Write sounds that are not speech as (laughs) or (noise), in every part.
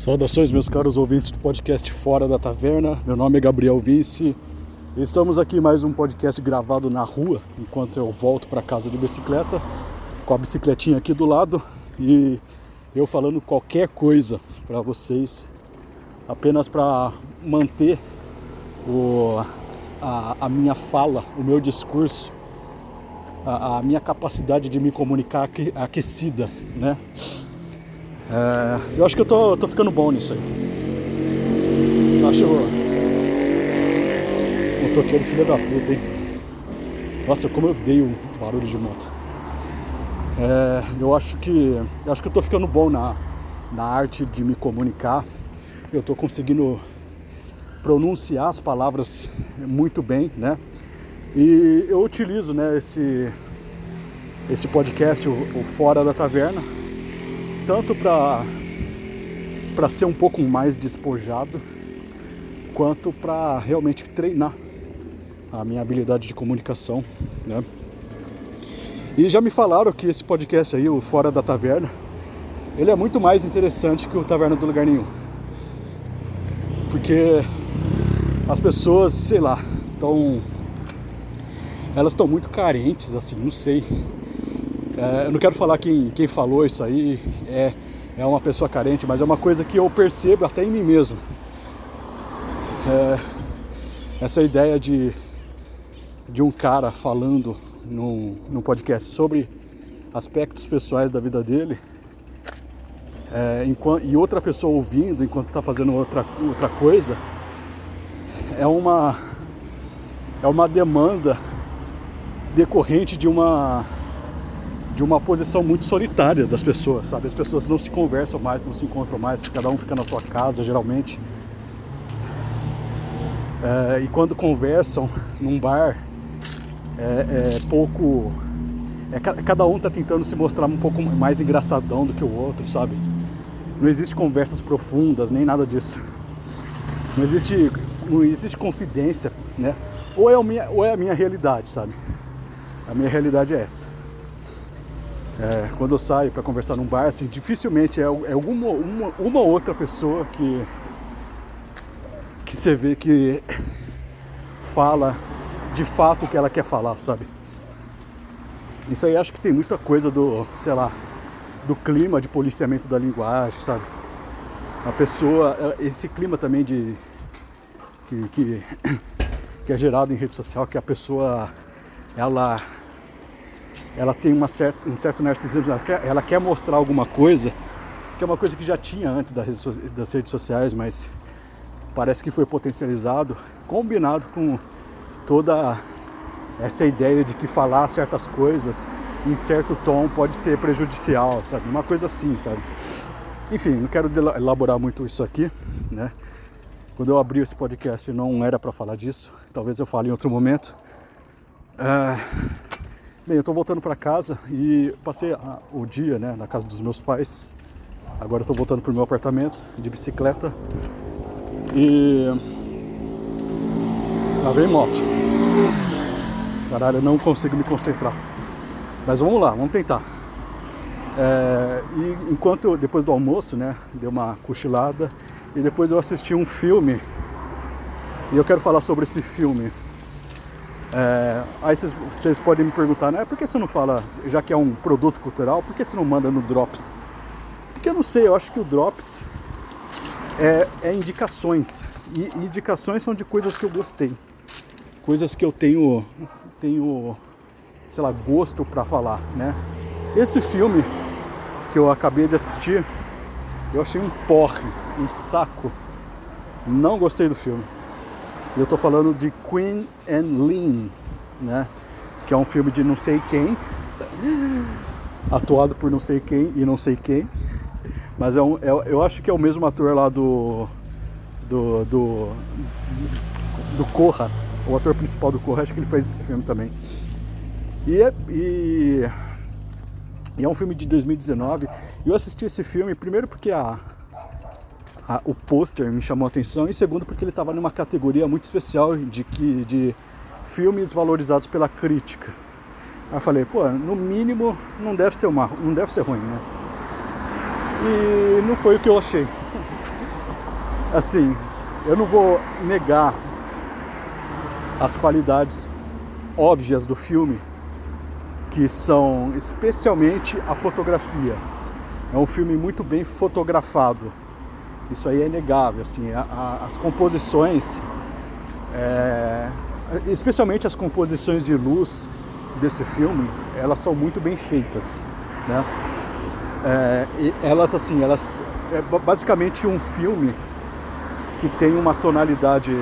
Saudações, meus caros ouvintes do podcast Fora da Taverna. Meu nome é Gabriel Vince. Estamos aqui mais um podcast gravado na rua, enquanto eu volto para casa de bicicleta, com a bicicletinha aqui do lado e eu falando qualquer coisa para vocês, apenas para manter o, a, a, minha fala, o meu discurso, a, a minha capacidade de me comunicar aquecida, né? É, eu acho que eu tô, tô ficando bom nisso aí. Eu acho. Motoqueiro filho da puta, hein? Nossa, como eu odeio barulho de moto. É, eu acho que. Eu acho que eu tô ficando bom na, na arte de me comunicar. Eu tô conseguindo pronunciar as palavras muito bem, né? E eu utilizo né, esse, esse podcast, o, o Fora da Taverna, tanto para para ser um pouco mais despojado, quanto para realmente treinar a minha habilidade de comunicação, né? E já me falaram que esse podcast aí, o Fora da Taverna, ele é muito mais interessante que o Taverna do Lugar Nenhum. Porque as pessoas, sei lá, estão. Elas estão muito carentes, assim, não sei. É, eu não quero falar quem, quem falou isso aí é, é uma pessoa carente, mas é uma coisa que eu percebo até em mim mesmo. É, essa ideia de, de um cara falando num, num podcast sobre aspectos pessoais da vida dele é, enquanto, e outra pessoa ouvindo enquanto está fazendo outra, outra coisa é uma, é uma demanda decorrente de uma de uma posição muito solitária das pessoas, sabe? As pessoas não se conversam mais, não se encontram mais, cada um fica na sua casa, geralmente. É, e quando conversam num bar, é, é pouco. É, cada um está tentando se mostrar um pouco mais engraçadão do que o outro, sabe? Não existe conversas profundas, nem nada disso. Não existe, não existe confidência, né? Ou é, minha, ou é a minha realidade, sabe? A minha realidade é essa. É, quando eu saio para conversar num bar, assim, dificilmente é, é uma, uma, outra pessoa que que você vê que fala de fato o que ela quer falar, sabe? Isso aí acho que tem muita coisa do, sei lá, do clima de policiamento da linguagem, sabe? A pessoa, é, esse clima também de que, que, (coughs) que é gerado em rede social, que a pessoa ela ela tem uma certa, um certo narcisismo, ela quer, ela quer, mostrar alguma coisa, que é uma coisa que já tinha antes das, redes sociais, mas parece que foi potencializado, combinado com toda essa ideia de que falar certas coisas em certo tom pode ser prejudicial, sabe? Uma coisa assim, sabe? Enfim, não quero elaborar muito isso aqui, né? Quando eu abri esse podcast não era para falar disso, talvez eu fale em outro momento. Uh, Bem, eu estou voltando para casa e passei a, o dia né, na casa dos meus pais. Agora estou voltando para o meu apartamento de bicicleta. E lá vem moto. Caralho, eu não consigo me concentrar. Mas vamos lá, vamos tentar. É, e enquanto eu, depois do almoço, né, dei uma cochilada e depois eu assisti um filme. E eu quero falar sobre esse filme. É, aí vocês podem me perguntar, né? Por que você não fala, já que é um produto cultural, por que você não manda no Drops? Porque eu não sei, eu acho que o Drops é, é indicações. E indicações são de coisas que eu gostei. Coisas que eu tenho, tenho sei lá, gosto para falar, né? Esse filme que eu acabei de assistir, eu achei um porre, um saco. Não gostei do filme. Eu estou falando de Queen and Lean, né? Que é um filme de não sei quem, (laughs) atuado por não sei quem e não sei quem. Mas é um, é, eu acho que é o mesmo ator lá do. do. do, do Corra, o ator principal do Corra, acho que ele fez esse filme também. E é, e, e é um filme de 2019. E eu assisti esse filme primeiro porque a, a, o pôster me chamou a atenção e segundo porque ele estava numa categoria muito especial de, que, de filmes valorizados pela crítica. Aí eu falei, pô, no mínimo não deve ser uma, não deve ser ruim, né? E não foi o que eu achei. (laughs) assim, eu não vou negar as qualidades óbvias do filme, que são especialmente a fotografia. É um filme muito bem fotografado. Isso aí é inegável, assim, a, a, as composições, é, especialmente as composições de luz desse filme, elas são muito bem feitas, né? É, elas assim, elas é basicamente um filme que tem uma tonalidade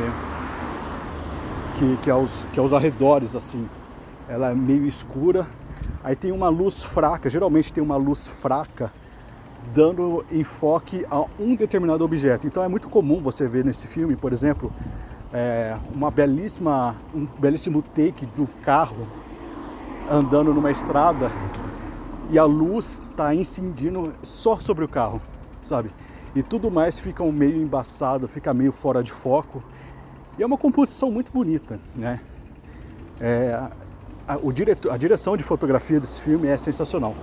que, que, aos, que aos arredores assim, ela é meio escura, aí tem uma luz fraca, geralmente tem uma luz fraca dando enfoque a um determinado objeto. Então é muito comum você ver nesse filme, por exemplo, é, uma belíssima, um belíssimo take do carro andando numa estrada e a luz está incidindo só sobre o carro, sabe? E tudo mais fica meio embaçado, fica meio fora de foco. E é uma composição muito bonita, né? É, a, o diretor, a direção de fotografia desse filme é sensacional.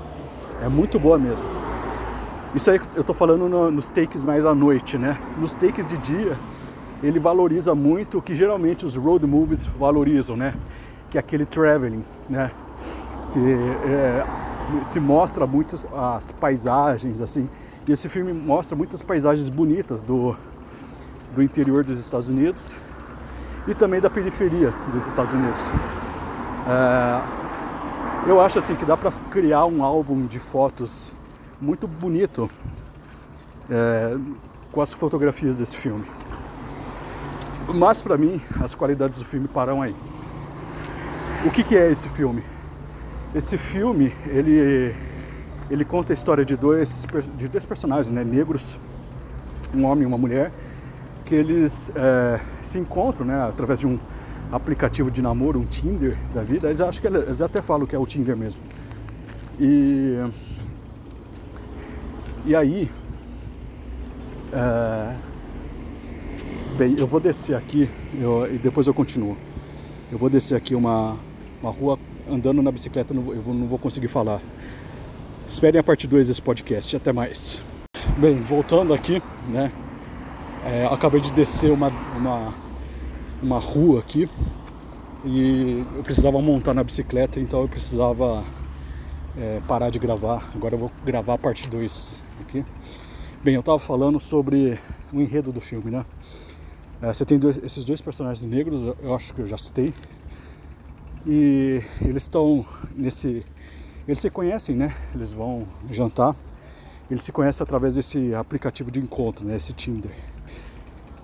É muito boa mesmo. Isso aí eu tô falando no, nos takes mais à noite, né? Nos takes de dia, ele valoriza muito o que geralmente os road movies valorizam, né? Que é aquele traveling, né? Que é, se mostra muito as paisagens, assim. E esse filme mostra muitas paisagens bonitas do, do interior dos Estados Unidos e também da periferia dos Estados Unidos. É, eu acho assim que dá para criar um álbum de fotos muito bonito é, com as fotografias desse filme. Mas para mim, as qualidades do filme param aí. O que, que é esse filme? Esse filme, ele, ele conta a história de dois, de dois personagens né, negros, um homem e uma mulher, que eles é, se encontram né, através de um aplicativo de namoro, um Tinder da vida. Eles acho que eles até falam que é o Tinder mesmo. E e aí, é... bem, eu vou descer aqui eu, e depois eu continuo. Eu vou descer aqui uma, uma rua andando na bicicleta, eu não vou conseguir falar. Esperem a parte 2 desse podcast. Até mais. Bem, voltando aqui, né? É, acabei de descer uma, uma, uma rua aqui e eu precisava montar na bicicleta, então eu precisava é, parar de gravar. Agora eu vou gravar a parte 2 aqui. Bem, eu estava falando sobre o enredo do filme, né? É, você tem dois, esses dois personagens negros, eu acho que eu já citei. E eles estão nesse. Eles se conhecem, né? Eles vão jantar. Eles se conhecem através desse aplicativo de encontro, né? Esse Tinder.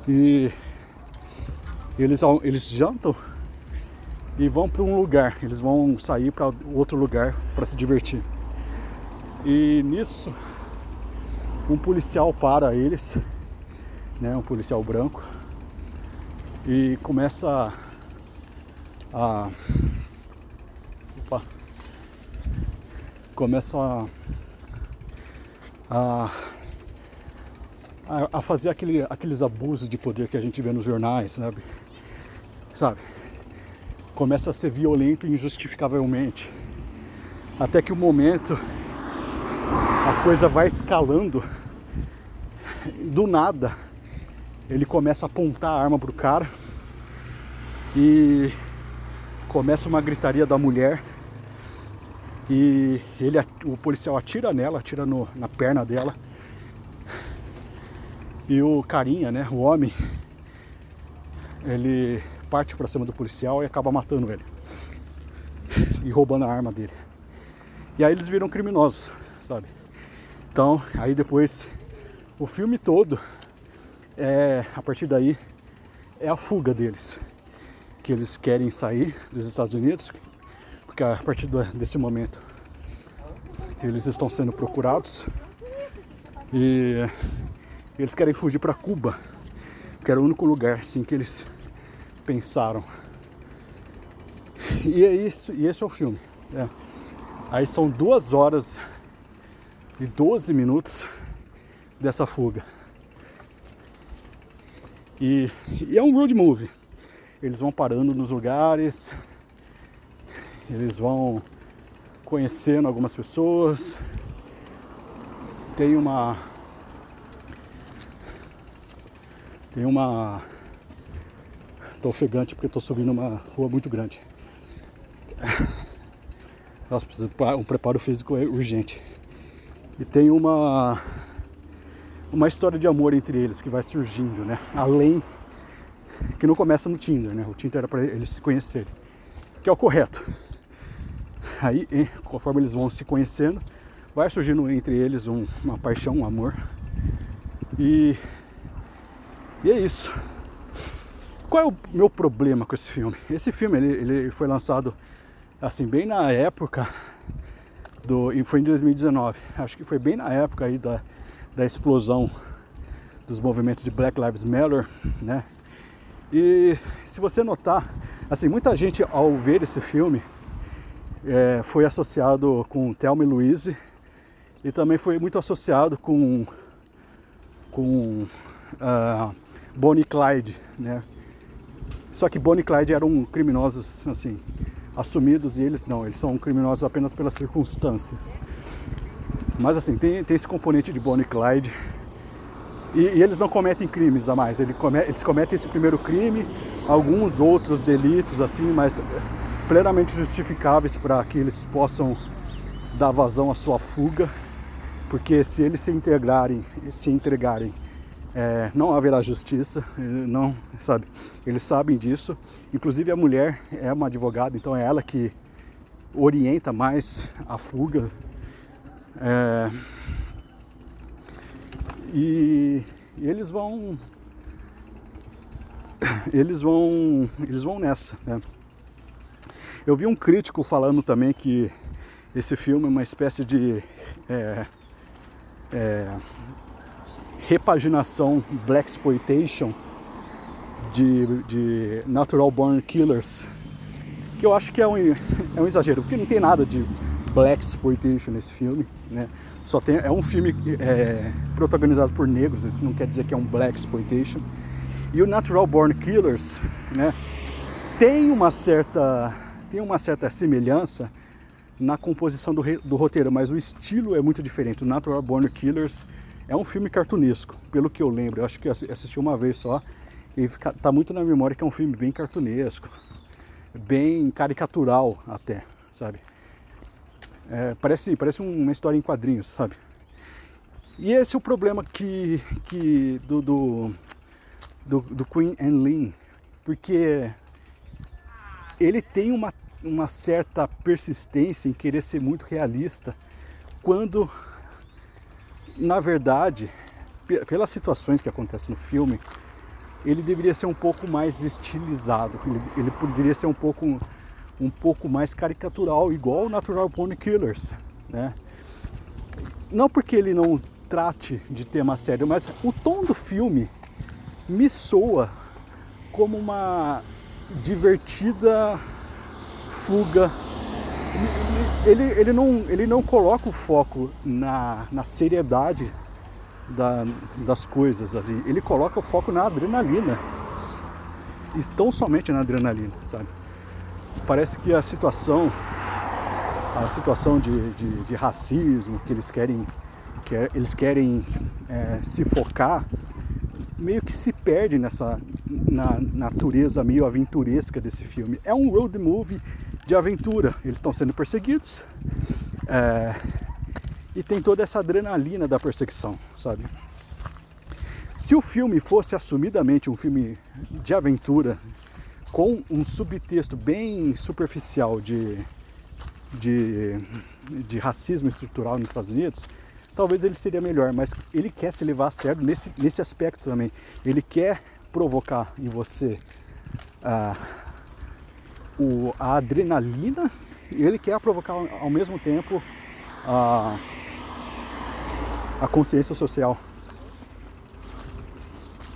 E eles, eles jantam e vão para um lugar. Eles vão sair para outro lugar para se divertir. E nisso, um policial para eles, né, um policial branco, e começa a, opa, começa a, a, a fazer aquele, aqueles abusos de poder que a gente vê nos jornais, sabe? Sabe? Começa a ser violento injustificavelmente. Até que o momento a coisa vai escalando, do nada ele começa a apontar a arma pro cara e começa uma gritaria da mulher. E ele, o policial atira nela, atira no, na perna dela. E o carinha, né, o homem, ele parte para cima do policial e acaba matando ele e roubando a arma dele. E aí eles viram criminosos, sabe? Então, aí depois o filme todo é a partir daí é a fuga deles, que eles querem sair dos Estados Unidos, porque a partir desse momento eles estão sendo procurados e eles querem fugir para Cuba, que era o único lugar assim que eles pensaram. E é isso, e esse é o filme. É. Aí são duas horas e 12 minutos dessa fuga. E, e, é um road movie. Eles vão parando nos lugares, eles vão conhecendo algumas pessoas. Tem uma Tem uma. Tô ofegante porque tô subindo uma rua muito grande. Nossa, preciso um preparo físico urgente. E tem uma uma história de amor entre eles que vai surgindo, né? Além que não começa no Tinder, né? O Tinder era para eles se conhecerem, que é o correto. Aí, conforme eles vão se conhecendo, vai surgindo entre eles um, uma paixão, um amor. E, e é isso. Qual é o meu problema com esse filme? Esse filme ele, ele foi lançado assim bem na época do e foi em 2019. Acho que foi bem na época aí da, da explosão dos movimentos de Black Lives Matter, né? E se você notar, assim, muita gente ao ver esse filme é, foi associado com Thelma e Louise e também foi muito associado com com uh, Bonnie Clyde, né? Só que Bonnie e Clyde eram criminosos assim assumidos e eles não, eles são criminosos apenas pelas circunstâncias. Mas assim, tem, tem esse componente de Bonnie e Clyde. E, e eles não cometem crimes a mais, eles cometem, eles cometem esse primeiro crime, alguns outros delitos assim, mas plenamente justificáveis para que eles possam dar vazão à sua fuga, porque se eles se integrarem, se entregarem é, não haverá justiça, não, sabe? Eles sabem disso. Inclusive a mulher é uma advogada, então é ela que orienta mais a fuga. É, e, eles vão, eles vão, eles vão nessa. Né? Eu vi um crítico falando também que esse filme é uma espécie de é, é, repaginação Black Exploitation de, de Natural Born Killers, que eu acho que é um, (laughs) é um exagero, porque não tem nada de Black Exploitation nesse filme, né? Só tem, é um filme é, protagonizado por negros, isso não quer dizer que é um Black Exploitation. E o Natural Born Killers, né? Tem uma certa, tem uma certa semelhança na composição do, do roteiro, mas o estilo é muito diferente. O Natural Born Killers é um filme cartunesco, pelo que eu lembro. Eu acho que assisti uma vez só e tá muito na memória que é um filme bem cartunesco, bem caricatural até, sabe? É, parece, parece uma história em quadrinhos, sabe? E esse é o problema que, que do, do, do, do Queen and Lin, porque ele tem uma, uma certa persistência em querer ser muito realista quando na verdade, pelas situações que acontecem no filme, ele deveria ser um pouco mais estilizado, ele, ele poderia ser um pouco, um pouco mais caricatural, igual o Natural Pony Killers, né? Não porque ele não trate de tema sério, mas o tom do filme me soa como uma divertida fuga ele, ele, não, ele não coloca o foco na, na seriedade da, das coisas ali, ele coloca o foco na adrenalina. E tão somente na adrenalina, sabe? Parece que a situação, a situação de, de, de racismo que eles querem, que é, eles querem é, se focar, meio que se perde nessa na natureza meio aventuresca desse filme. É um road movie de aventura. Eles estão sendo perseguidos é, e tem toda essa adrenalina da perseguição, sabe? Se o filme fosse assumidamente um filme de aventura com um subtexto bem superficial de, de, de racismo estrutural nos Estados Unidos, talvez ele seria melhor, mas ele quer se levar a sério nesse, nesse aspecto também. Ele quer provocar em você ah, o, a adrenalina e ele quer provocar ao mesmo tempo a, a consciência social.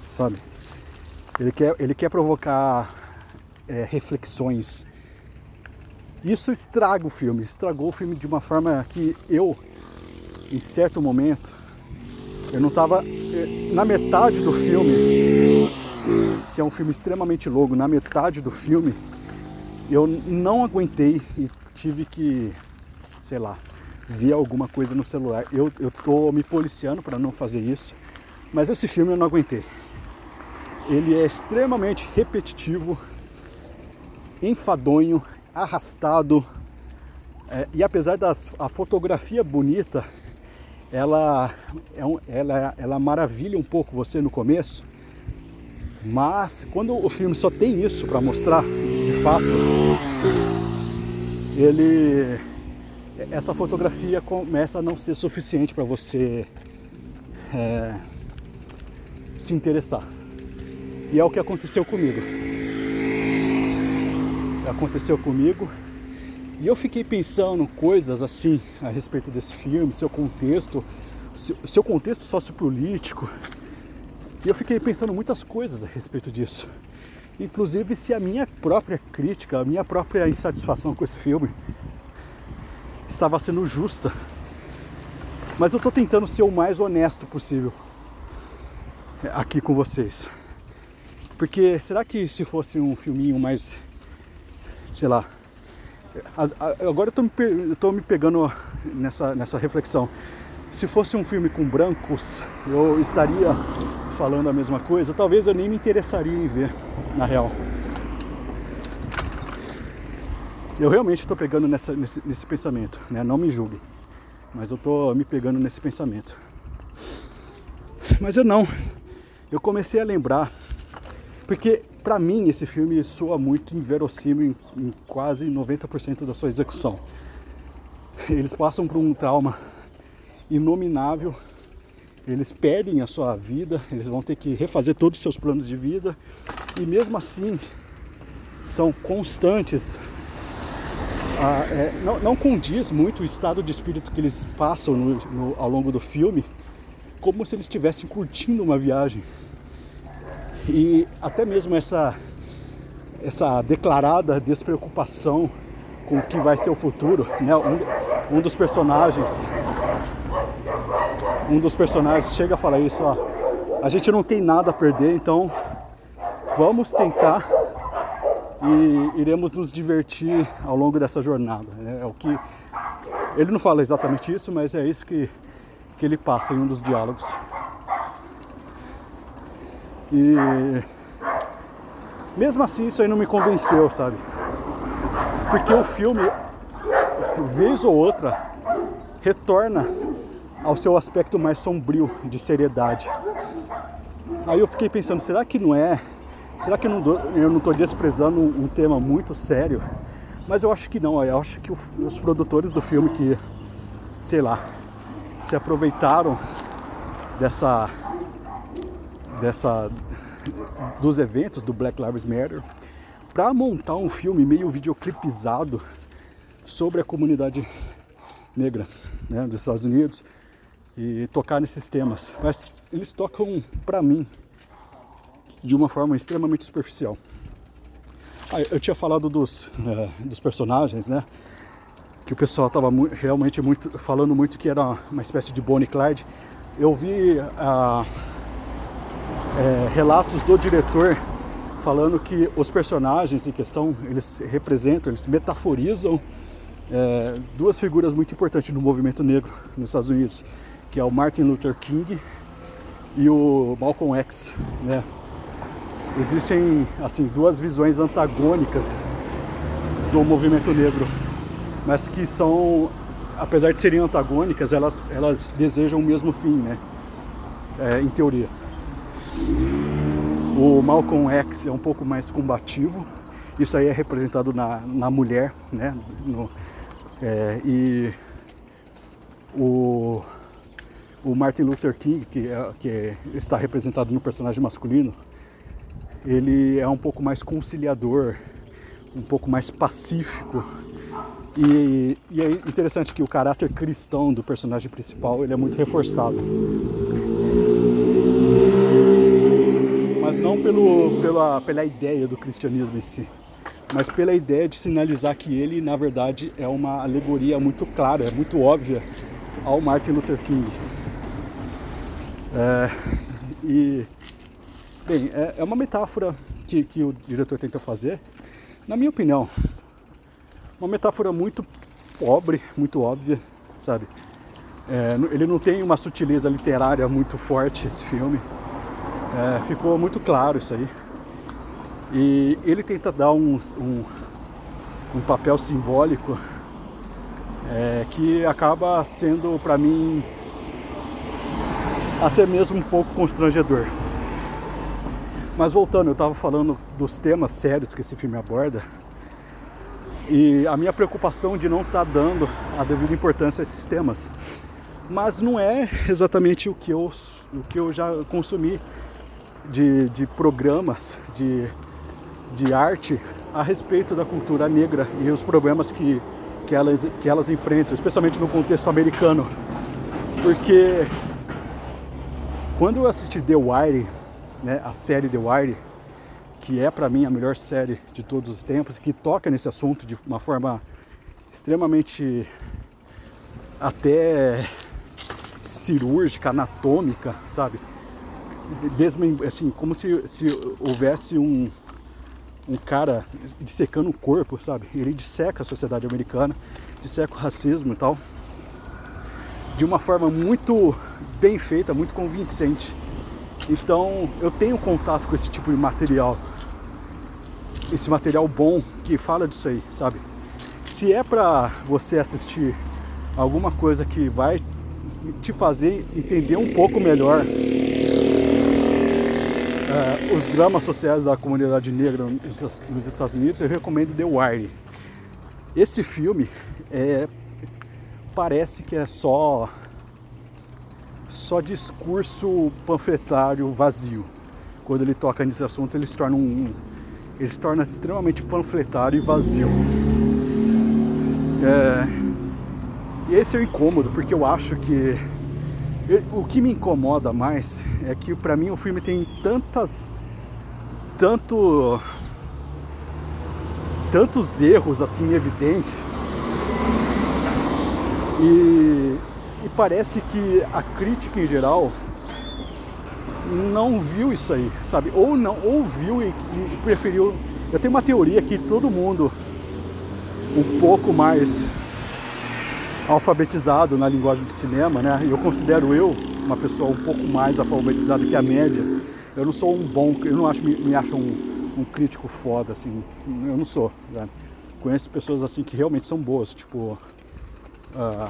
Sabe? Ele quer, ele quer provocar é, reflexões. Isso estraga o filme, estragou o filme de uma forma que eu, em certo momento, eu não estava é, na metade do filme, que é um filme extremamente longo, na metade do filme eu não aguentei e tive que, sei lá, ver alguma coisa no celular. Eu, eu tô me policiando para não fazer isso, mas esse filme eu não aguentei. ele é extremamente repetitivo, enfadonho, arrastado. É, e apesar da fotografia bonita, ela, é ela, ela maravilha um pouco você no começo, mas quando o filme só tem isso para mostrar, de fato, ele essa fotografia começa a não ser suficiente para você é, se interessar. E é o que aconteceu comigo. Aconteceu comigo e eu fiquei pensando coisas assim a respeito desse filme, seu contexto, seu contexto sociopolítico. E eu fiquei pensando muitas coisas a respeito disso. Inclusive se a minha própria crítica, a minha própria insatisfação com esse filme estava sendo justa. Mas eu estou tentando ser o mais honesto possível aqui com vocês. Porque será que se fosse um filminho mais, sei lá, agora eu tô me, me pegando nessa, nessa reflexão. Se fosse um filme com brancos, eu estaria falando a mesma coisa, talvez eu nem me interessaria em ver, na real. Eu realmente estou pegando nessa, nesse, nesse pensamento, né? Não me julguem, mas eu estou me pegando nesse pensamento. Mas eu não. Eu comecei a lembrar, porque para mim esse filme soa muito inverossímil em, em quase 90% da sua execução. Eles passam por um trauma inominável, eles perdem a sua vida, eles vão ter que refazer todos os seus planos de vida e mesmo assim são constantes ah, é, não, não, condiz muito o estado de espírito que eles passam no, no, ao longo do filme, como se eles estivessem curtindo uma viagem. E até mesmo essa, essa declarada despreocupação com o que vai ser o futuro, né? Um, um dos personagens, um dos personagens chega a falar isso, ó, a gente não tem nada a perder, então vamos tentar e iremos nos divertir ao longo dessa jornada. É, é o que ele não fala exatamente isso, mas é isso que, que ele passa em um dos diálogos. E mesmo assim isso aí não me convenceu, sabe? Porque o filme, vez ou outra, retorna ao seu aspecto mais sombrio de seriedade. Aí eu fiquei pensando, será que não é Será que eu não estou desprezando um, tema muito sério? Mas eu acho que não, eu acho que os produtores do filme que, sei lá, se aproveitaram dessa, dessa dos eventos do Black Lives Matter para montar um filme meio videoclipizado sobre a comunidade negra né, dos Estados Unidos e tocar nesses temas. Mas eles tocam, para mim, de uma forma extremamente superficial. Ah, eu tinha falado dos, é, dos personagens, né? Que o pessoal estava mu realmente muito falando muito que era uma espécie de Bonnie Clyde. Eu vi ah, é, relatos do diretor falando que os personagens em questão eles representam, eles metaforizam é, duas figuras muito importantes no movimento negro nos Estados Unidos, que é o Martin Luther King e o Malcolm X, né? existem assim duas visões antagônicas do movimento negro, mas que são, apesar de serem antagônicas, elas, elas desejam o mesmo fim, né? É, em teoria. O Malcolm X é um pouco mais combativo, isso aí é representado na, na mulher, né? No, é, e o, o Martin Luther King, que, é, que está representado no personagem masculino, ele é um pouco mais conciliador, um pouco mais pacífico. E, e, é interessante que o caráter cristão do personagem principal ele é muito reforçado. Mas não pelo, pela, pela ideia do cristianismo em si, mas pela ideia de sinalizar que ele, na verdade, é uma alegoria muito clara, é muito óbvia ao Martin Luther King. É, e Bem, é, é uma metáfora que, que o diretor tenta fazer, na minha opinião, uma metáfora muito pobre, muito óbvia, sabe? É, ele não tem uma sutileza literária muito forte, esse filme. É, ficou muito claro isso aí. E ele tenta dar um, um, um papel simbólico é, que acaba sendo para mim até mesmo um pouco constrangedor. Mas voltando, eu estava falando dos temas sérios que esse filme aborda e a minha preocupação de não estar tá dando a devida importância a esses temas. Mas não é exatamente o que eu, o que eu já consumi de, de programas de, de arte a respeito da cultura negra e os problemas que, que, elas, que elas enfrentam, especialmente no contexto americano. Porque quando eu assisti The Wire, né, a série The Wire, que é para mim a melhor série de todos os tempos, que toca nesse assunto de uma forma extremamente até cirúrgica, anatômica, sabe? Desmem assim, como se, se houvesse um, um cara dissecando o corpo, sabe? Ele disseca a sociedade americana, disseca o racismo e tal de uma forma muito bem feita, muito convincente. Então eu tenho contato com esse tipo de material, esse material bom que fala disso aí, sabe? Se é para você assistir alguma coisa que vai te fazer entender um pouco melhor uh, os dramas sociais da comunidade negra nos Estados Unidos, eu recomendo The Wire. Esse filme é parece que é só só discurso panfletário vazio. Quando ele toca nesse assunto, ele se torna um ele se torna extremamente panfletário e vazio. É, e esse é o incômodo, porque eu acho que o que me incomoda mais é que para mim o filme tem tantas tanto tantos erros assim evidentes e, e parece que a crítica em geral não viu isso aí, sabe? Ou não, ouviu e, e, preferiu. Eu tenho uma teoria que todo mundo um pouco mais alfabetizado na linguagem do cinema, né? Eu considero eu uma pessoa um pouco mais alfabetizada que a média. Eu não sou um bom, eu não acho me, me acho um, um crítico foda assim. Eu não sou. Né? Conheço pessoas assim que realmente são boas, tipo uh,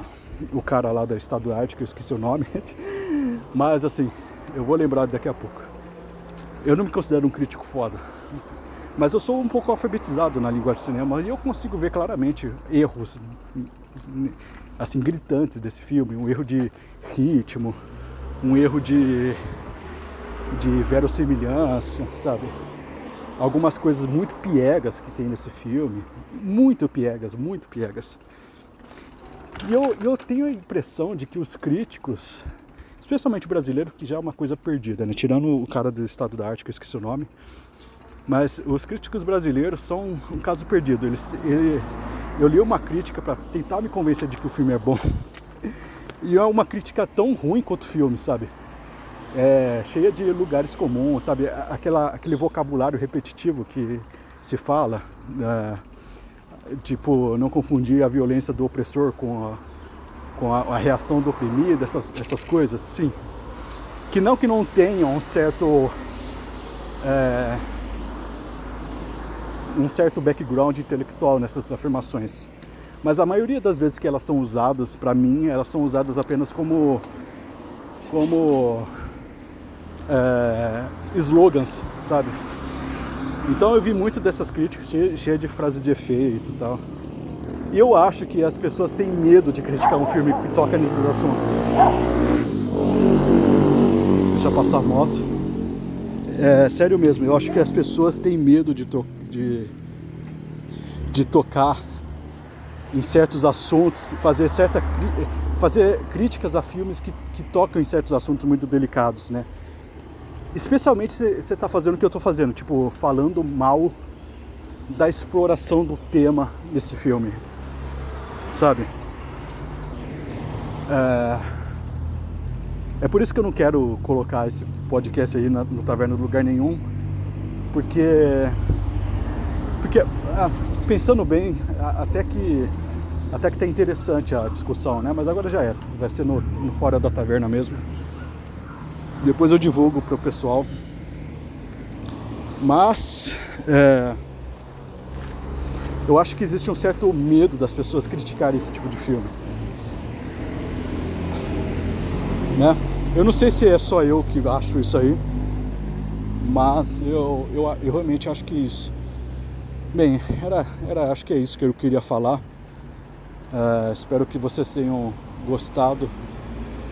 o cara lá da Estado Arte, que eu esqueci o nome. (laughs) Mas assim, eu vou lembrar daqui a pouco. Eu não me considero um crítico foda. Mas eu sou um pouco alfabetizado na linguagem de cinema e eu consigo ver claramente erros assim gritantes desse filme, um erro de ritmo, um erro de de verossimilhança, sabe? Algumas coisas muito piegas que tem nesse filme, muito piegas, muito piegas. E eu, eu tenho a impressão de que os críticos, especialmente brasileiro, que já é uma coisa perdida, né? Tirando o cara do Estado da Arte, que eu esqueci o nome, mas os críticos brasileiros são um caso perdido. Eles, ele, eu li uma crítica para tentar me convencer de que o filme é bom. (laughs) E é uma crítica tão ruim quanto o filme, sabe? É, cheia de lugares comuns, sabe? Aquela, aquele vocabulário repetitivo que se fala. É, tipo, não confundir a violência do opressor com a, com a, a reação do oprimido, essas, essas coisas, sim. Que não que não tenham um certo. É, um certo background intelectual nessas afirmações. Mas a maioria das vezes que elas são usadas, para mim, elas são usadas apenas como. como. É, slogans, sabe? Então eu vi muito dessas críticas cheias cheia de frases de efeito e tal. E eu acho que as pessoas têm medo de criticar um filme que toca nesses assuntos. Deixa passar a moto. É sério mesmo, eu acho que as pessoas têm medo de, to de, de tocar em certos assuntos, fazer, certa, fazer críticas a filmes que, que tocam em certos assuntos muito delicados, né? Especialmente se você está fazendo o que eu estou fazendo, tipo, falando mal da exploração do tema desse filme, sabe? É, é por isso que eu não quero colocar esse podcast aí no Taverna do Lugar Nenhum, porque, porque ah, pensando bem, até que até que tá interessante a discussão, né? Mas agora já era, vai ser no, no fora da taverna mesmo. Depois eu divulgo pro pessoal Mas é, eu acho que existe um certo medo das pessoas criticarem esse tipo de filme. Né? Eu não sei se é só eu que acho isso aí, mas eu, eu, eu realmente acho que isso. Bem, era, era, acho que é isso que eu queria falar. Uh, espero que vocês tenham gostado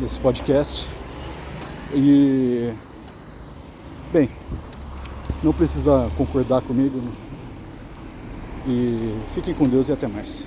desse podcast. E bem, não precisa concordar comigo. E fiquem com Deus e até mais.